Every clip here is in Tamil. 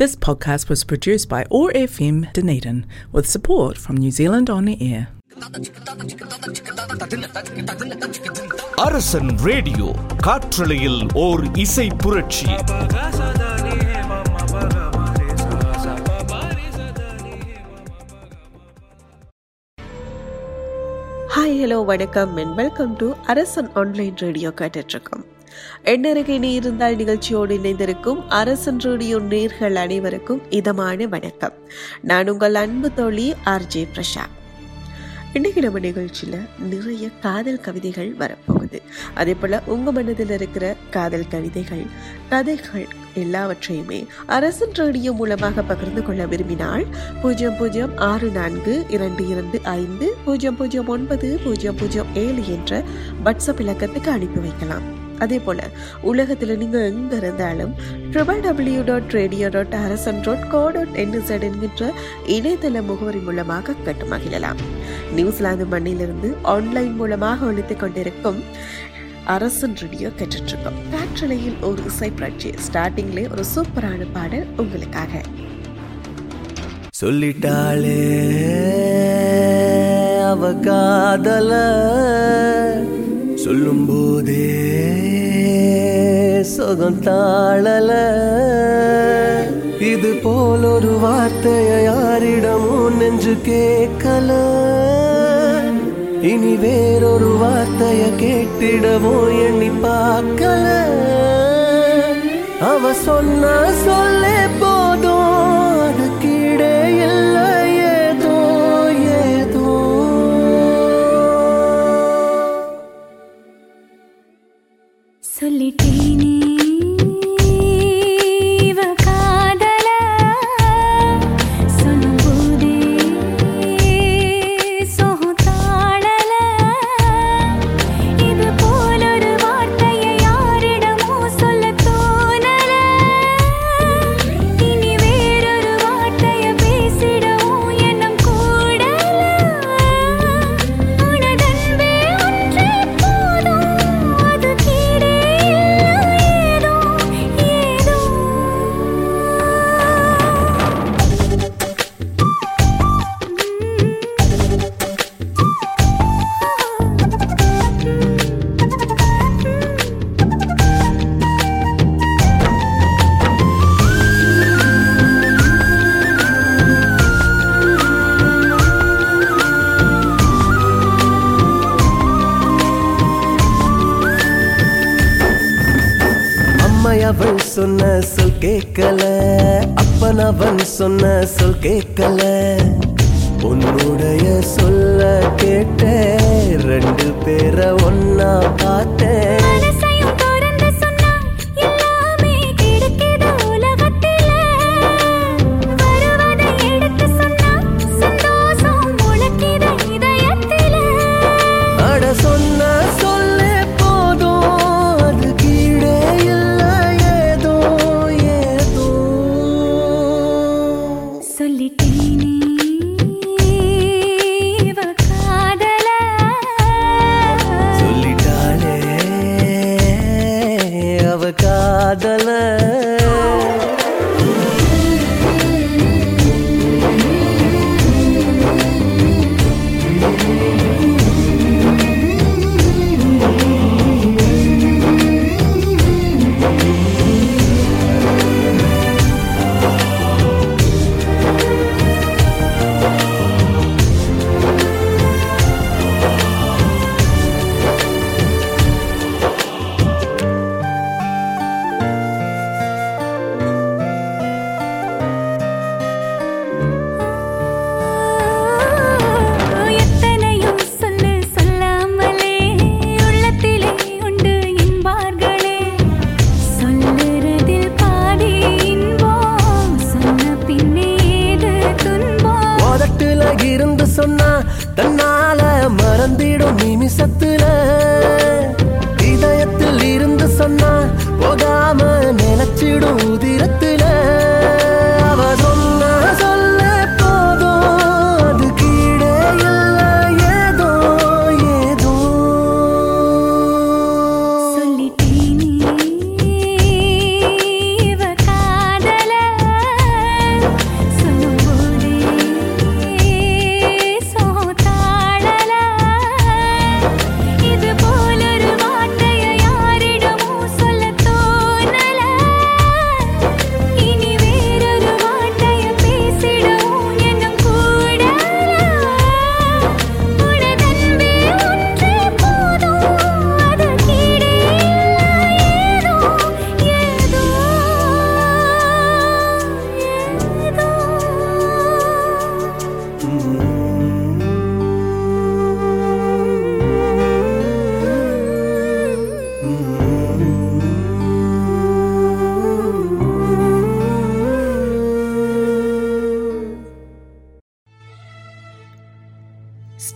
This podcast was produced by OAR FM Dunedin with support from New Zealand On Air. Arasan radio காற்றலையில் ஓர் இசை புரட்சி ஹாய் ஹலோ வணக்கம் and welcome to Arasan online radio கேட்டுட்ருக்கோம் எண்ணருகை நீ இருந்தால் நிகழ்ச்சியோடு இணைந்திருக்கும் அரசன் ரேடியோ நேர்கள் அனைவருக்கும் இதமான வணக்கம். நான் உங்கள் அன்பு தோழி ஆர்ஜே பிரசாத் இன்றைக்கு நம்ம நிகழ்ச்சியில் நிறைய காதல் கவிதைகள் வரப்போகுது. அதே போல் உங்கள் மனதில் இருக்கிற காதல் கவிதைகள் கதைகள் எல்லாவற்றையுமே அரசன் ரேடியோ மூலமாக பகிர்ந்து கொள்ள விரும்பினால் பூஜ்ஜியம் பூஜ்ஜியம் ஆறு நான்கு இரண்டு இரண்டு ஐந்து பூஜ்ஜியம் பூஜ்ஜியம் ஒன்பது பூஜ்ஜியம் பூஜ்ஜியம் ஏழு என்ற வாட்ஸ்அப் இலக்கத்துக்கு அனுப்பி வைக்கலாம். அதே போல் உலகத்தில் நீங்கள் எங்கே இருந்தாலும் triple W dot radio dot Arasan dot co dot NZ என்கின்ற இணையதள முகவரி மூலமாக கட்டு மகிழலாம் நியூசிலாந்து மண்ணிலிருந்து ஆன்லைன் மூலமாக ஒழித்துக் கொண்டிருக்கும் அரசன் ரேடியோ கேட்டுட்ருக்கோம். காற்றலையில் ஒரு இசை புரட்சி. ஸ்டார்டிங்லே ஒரு சூப்பரான பாடல் உங்களுக்காக. சொல்லிட்டாளே அவ காதல சொல்லும் போதே சொகம் தாழல. இது போல் ஒரு வார்த்தைய யாரிடமும் நெஞ்சு கேட்கல. இனி வேறொரு வார்த்தைய கேட்டிடவும் எண்ணி பார்க்கல. அவ சொன்ன சொல்லே போதும். சொன்ன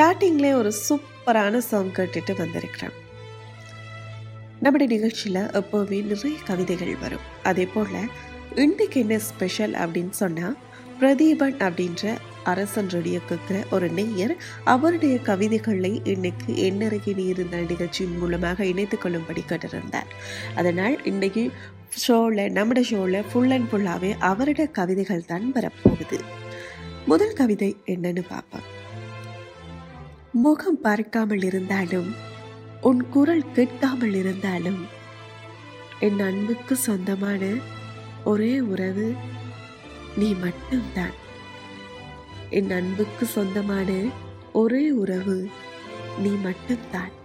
ஸ்டார்டிங்லேயே ஒரு சூப்பரான சாங் கேட்டுட்டு வந்திருக்கிறேன். நம்முடைய நிகழ்ச்சியில் எப்போவுமே நிறைய கவிதைகள் வரும். அதே போல் இன்றைக்கு என்ன ஸ்பெஷல் அப்படின்னு சொன்னால் பிரதீபன் அப்படின்ற அரசன் ரெடியை கேட்குற ஒரு நெய்யர் அவருடைய கவிதைகளை இன்னைக்கு என்னருகே நீ இருந்த நிகழ்ச்சியின் மூலமாக இணைத்து கொள்ளும்படி கேட்டிருந்தார். அதனால் இன்றைக்கு ஷோவில் நம்முடைய ஷோவில் ஃபுல் அண்ட் ஃபுல்லாகவே அவருடைய கவிதைகள் தான் வரப்போகுது. முதல் கவிதை என்னன்னு பார்ப்பேன் முகம் பார்க்காமல் இருந்தாலும் உன் குரல் கேட்காமல் இருந்தாலும் என் அன்புக்கு சொந்தமான ஒரே உறவு நீ மட்டும்தான். என் அன்புக்கு சொந்தமான ஒரே உறவு நீ மட்டும்தான்.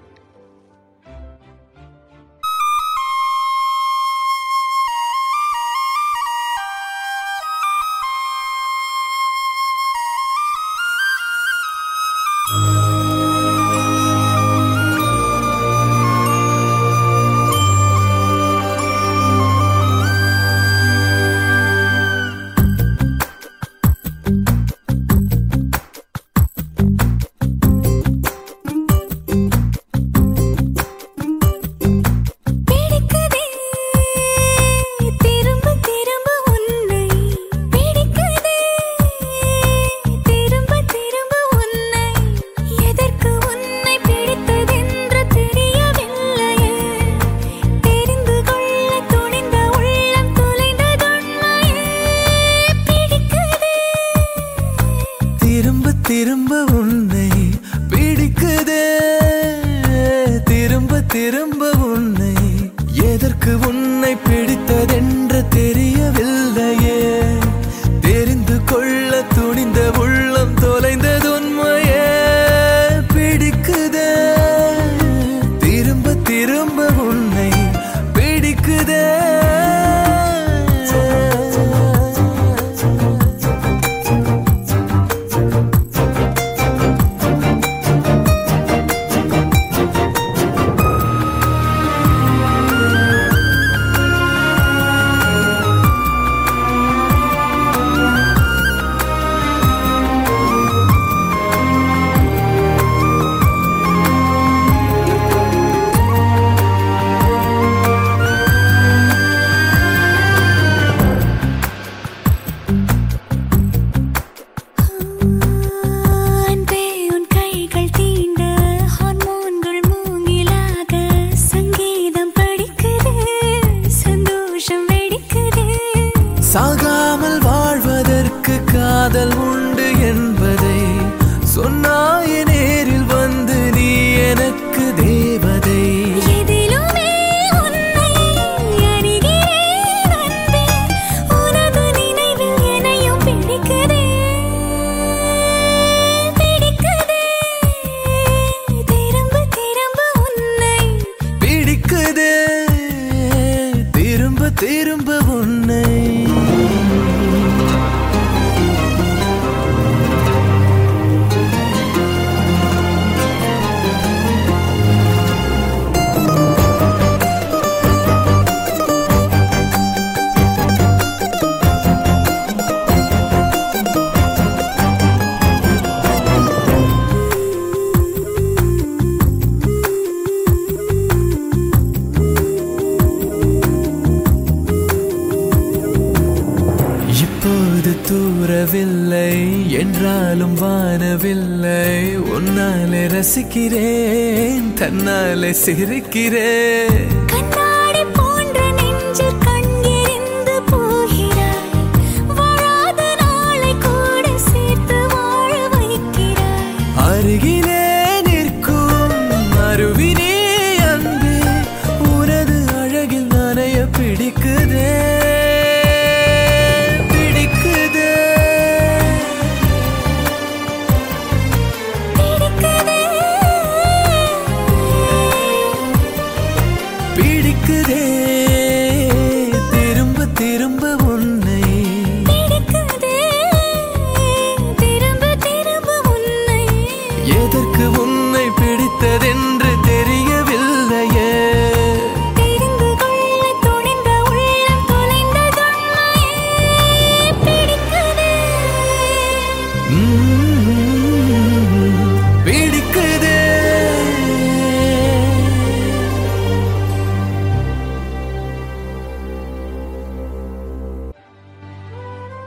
உன்னாலே ரசிக்கிறேன் தன்னாலே சிரிக்கிறேன்.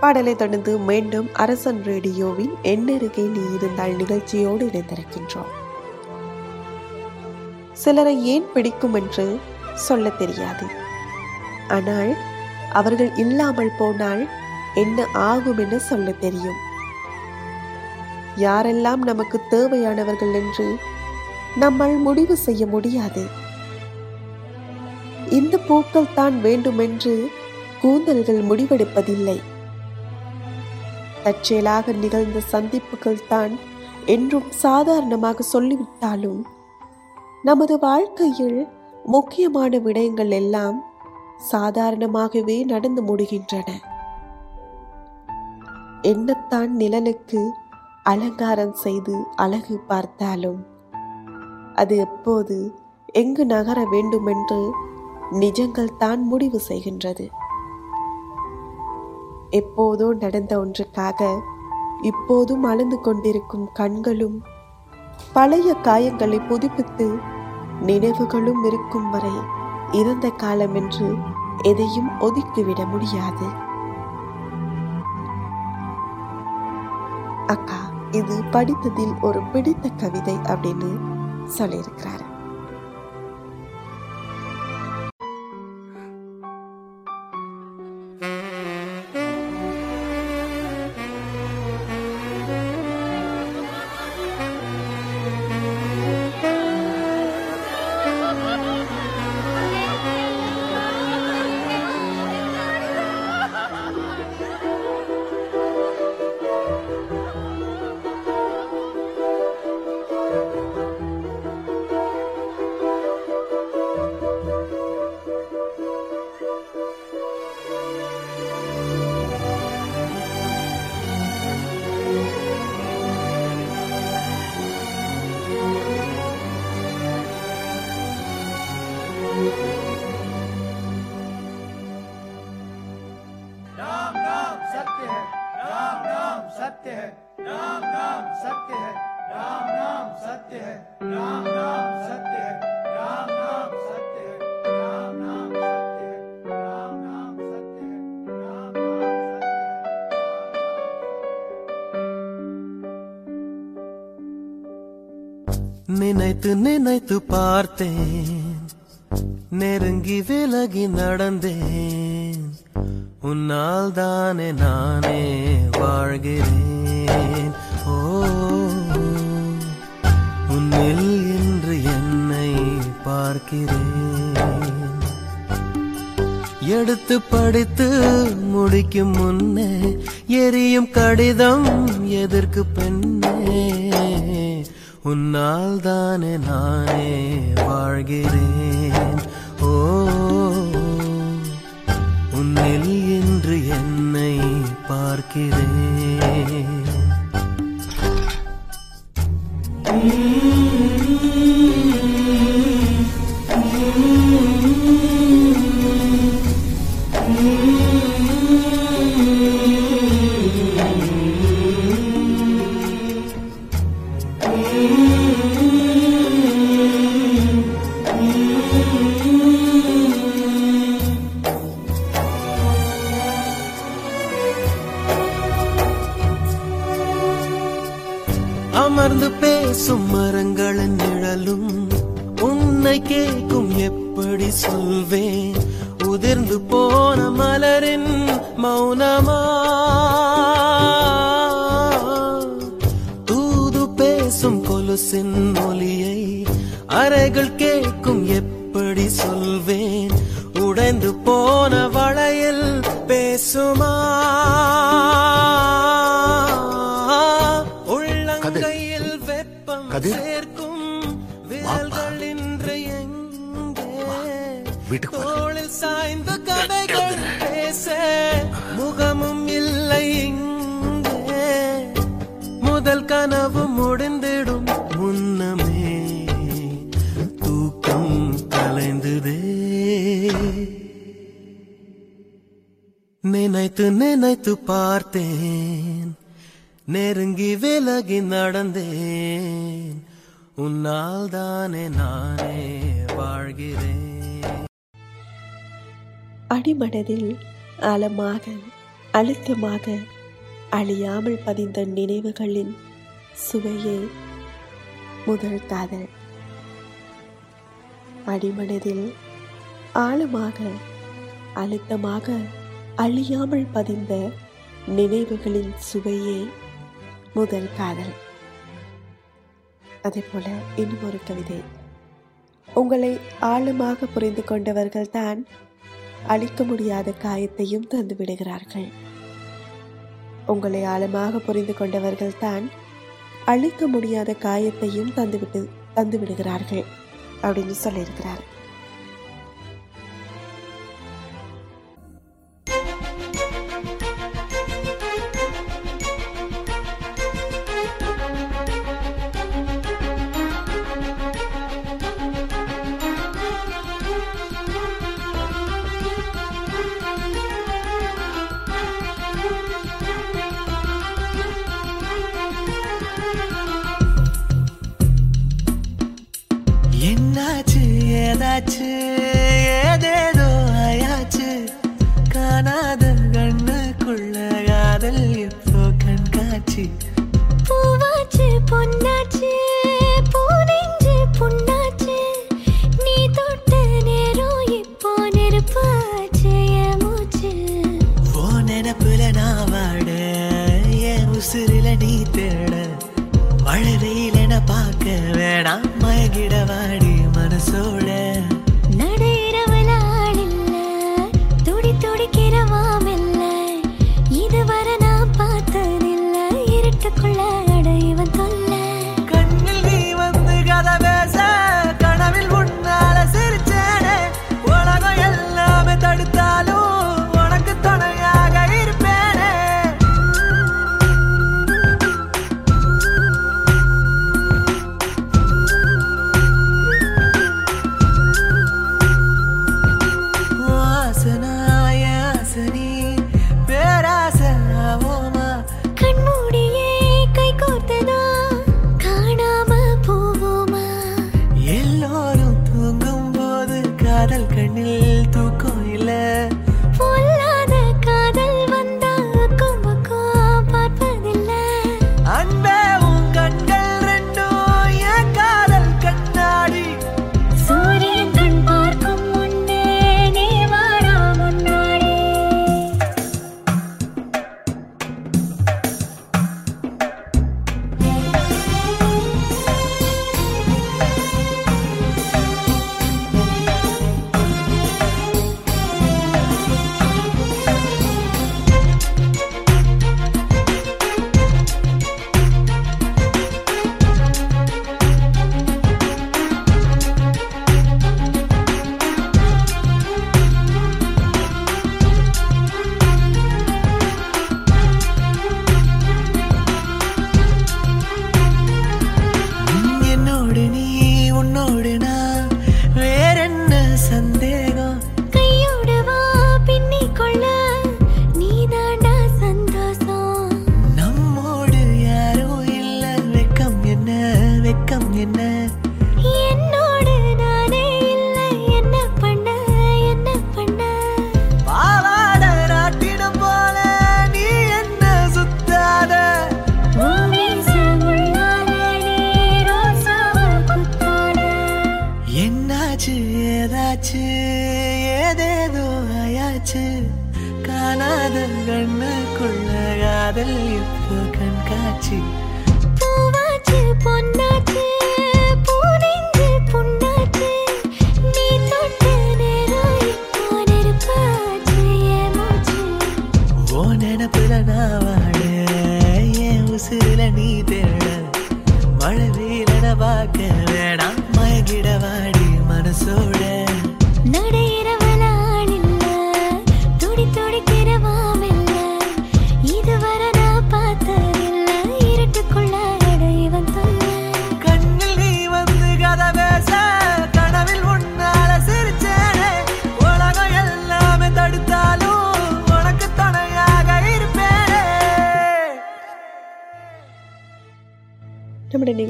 பாடலை தொடர்ந்து மீண்டும் அரசன் ரேடியோவின் எண்ணருகே நீ இருந்தால் நிகழ்ச்சியோடு இணைந்திருக்கின்றோம். சிலரை ஏன் பிடிக்கும் என்று சொல்ல தெரியாது. ஆனால் அவர்கள் இல்லாமல் போனால் என்ன ஆகும் என சொல்ல தெரியும். யாரெல்லாம் நமக்கு தேவையானவர்கள் என்று நம்மால் முடிவு செய்ய முடியாது. இந்த பூக்கள் தான் வேண்டுமென்று கூந்தல்கள் முடிவெடுப்பதில்லை. தற்செயலாக நிகழ்ந்த சந்திப்புகள் தான் என்றும் சாதாரணமாக சொல்லிவிட்டாலும் நமது வாழ்க்கையில் முக்கியமான விடயங்கள் எல்லாம் சாதாரணமாகவே நடந்து முடிகின்றன. என்னத்தான் நிழலுக்கு அலங்காரம் செய்து அழகு பார்த்தாலும் அது எப்போது எங்கு நகர வேண்டுமென்று நிஜங்கள் தான் முடிவு செய்கின்றது. எப்போதோ நடந்த ஒன்றுக்காக இப்போதும் அழுந்து கொண்டிருக்கும் கண்களும் பழைய காயங்களை புதுப்பித்து நினைவுகளும் இருக்கும் வரை இறந்த காலம் என்று எதையும் ஒதுக்கிவிட முடியாது. அக்கா இது படித்ததில் ஒரு பிடித்த கவிதை அப்படின்னு சொல்லியிருக்கிறாரு. நினைத்து நினைத்து பார்த்தேன். நெருங்கி விலகி நடந்தேன். உன்னால் தானே நானே வாழ்கிறேன். ஓ உன்னில் இன்று என்னை பார்க்கிறேன். எடுத்து படித்து முடிக்கும் முன்னே எரியும் கடிதம் எதற்கு பெண்ணே? உன்னால் தானே நானே வாழ்கிறேன். ஓ அமர்ந்து பேசும் மரங்களின் நிழலும் உன்னை கேட்கும் எப்படி சொல்வேன்? உதிர்ந்து போன மலரின் மௌனமா? தூது பேசும் கொலுசின் மொழியை அறைகள் கேட்கும் எப்படி சொல்வேன்? உடைந்து போன வளையல் பேசுமா? கதிர். சேர்க்கும் விரல்கள் இன்று வீட்டுக்கு. தோளில் சாய்ந்த கதைகள் பேச முகமும் இல்லை இங்கே. முதல் கனவு முடிந்திடும் முன்னமே. தூக்கம் கலைந்ததே. நினைத்து நினைத்து பார்த்தேன். நெருங்கி விலகி நடந்தேன். உன்னால் தானே நானே வாழ்கிறேன். அடிமனதில் ஆழமாக அழுத்தமாக அழியாமல் பதிந்த நினைவுகளின் சுவையை முதல் காதல். அடிமனதில் ஆழமாக அழுத்தமாக அழியாமல் பதிந்த நினைவுகளின் சுவையை முதல் காதல். அதே போல இன்னும் ஒரு கவிதை. உங்களை ஆழமாக புரிந்து கொண்டவர்கள் தான் அழிக்க முடியாத காயத்தையும் தந்து விடுகிறார்கள். உங்களை ஆழமாக புரிந்து கொண்டவர்கள் தான் அழிக்க முடியாத காயத்தையும் தந்துவிட்டு தந்து விடுகிறார்கள் அப்படின்னு சொல்லியிருக்கிறார்கள் காதல் கண்ணுக்குள்ள காதல் இப்போ கண்காட்சி? பூவாச்சு பொன்னா too.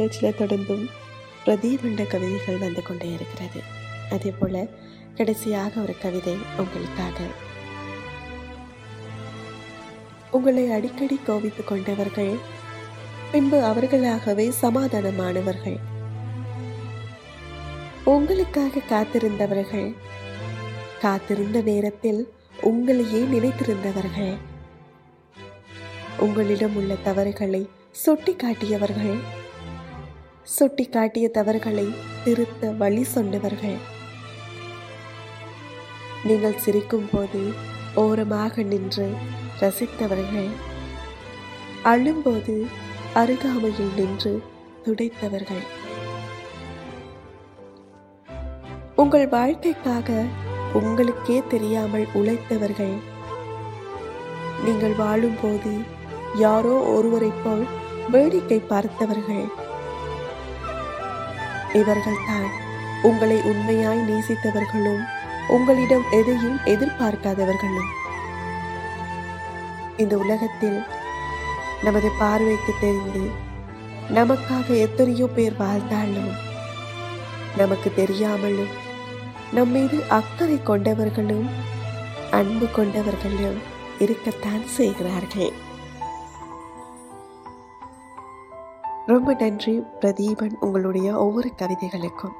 நிகழ்ச்சியில் தொடர்ந்தும் பிரதீபண்ட கவிதைகள் வந்து கொண்டே இருக்கிறது. அதே போல் கடைசியாக ஒரு கவிதை உங்களுக்காக. உங்களை அடிக்கடி கோபித்து கொண்டவர்கள் பின்பு அவர்களாகவே சமாதானமானவர்கள். உங்களுக்காக காத்திருந்தவர்கள் காத்திருந்த நேரத்தில் உங்களையே நினைத்திருந்தவர்கள். உங்களிடம் உள்ள தவறுகளை சுட்டி காட்டியவர்கள் சுட்டி காட்டிய தவறுகளை திருத்த வழி சொன்னவர்கள். நீங்கள் சிரிக்கும் போது ஓரமாக நின்று ரசித்தவர்கள். அழும்போது அருகாமையில் நின்று துடைத்தவர்கள். உங்கள் வாழ்க்கைக்காக உங்களுக்கே தெரியாமல் உழைத்தவர்கள். நீங்கள் வாழும்போது யாரோ ஒருவரைப் போல் வேடிக்கை பார்த்தவர்கள். இவர்கள்தான் உங்களை உண்மையாய் நேசித்தவர்களும் உங்களிடம் எதையும் எதிர்பார்க்காதவர்களும். இந்த உலகத்தில் நமது பார்வைக்கு தெரிந்து நமக்காக எத்தனையோ பேர் வாழ்ந்தாலும் நமக்கு தெரியாமலும் நம் மீது அக்கறை கொண்டவர்களும் அன்பு கொண்டவர்களும் இருக்கத்தான் செய்கிறார்கள். ரொம்ப நன்றி பிரதீபன் உங்களுடைய ஒவ்வொரு கவிதைகளுக்கும்.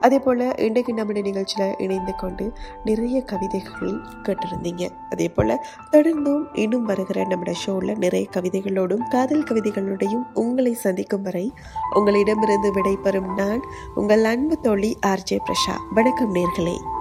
அதே போல் இன்றைக்கு நம்முடைய நிகழ்ச்சியில் இணைந்து கொண்டு நிறைய கவிதைகள் கேட்டிருந்தீங்க. அதே போல் தொடர்ந்தும் இன்னும் வருகிற நம்முடைய ஷோவில் நிறைய கவிதைகளோடும் காதல் கவிதைகளோடையும் உங்களை சந்திக்கும் வரை உங்களிடமிருந்து விடைபெறும் நான் உங்கள் அன்பு தோழி ஆர்ஜே பிரஷா வணக்கம் நேர்களே.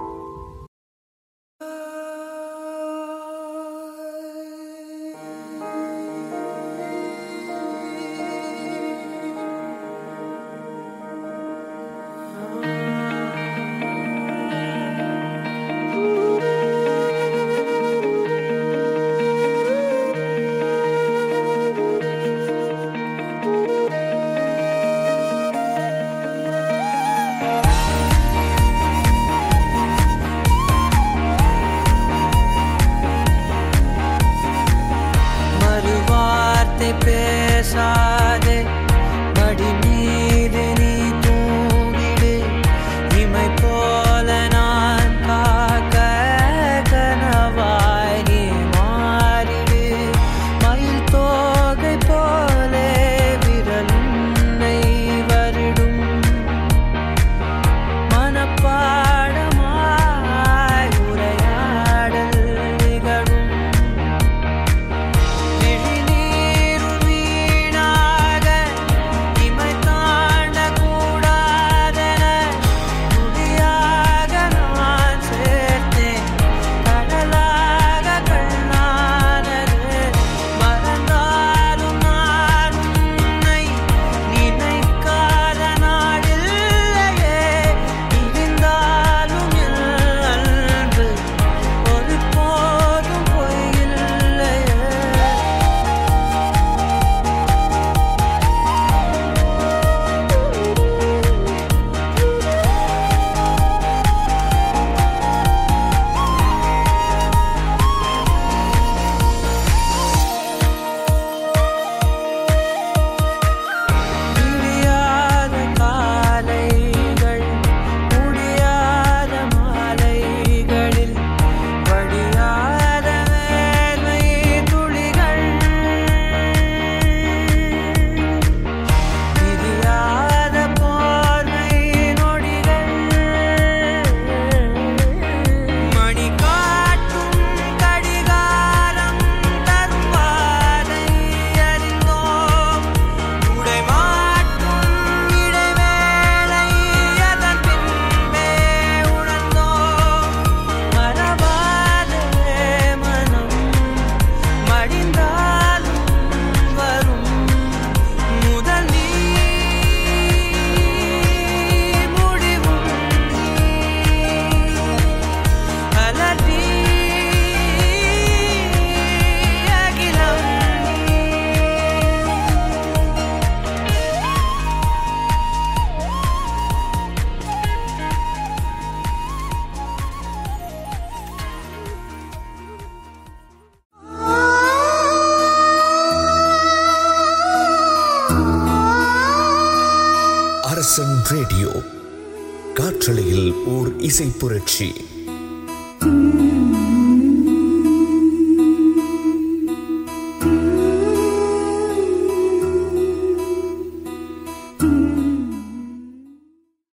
இசை புரட்சி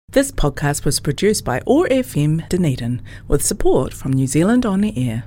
This podcast was produced by ORFM Dunedin with support from New Zealand On the Air.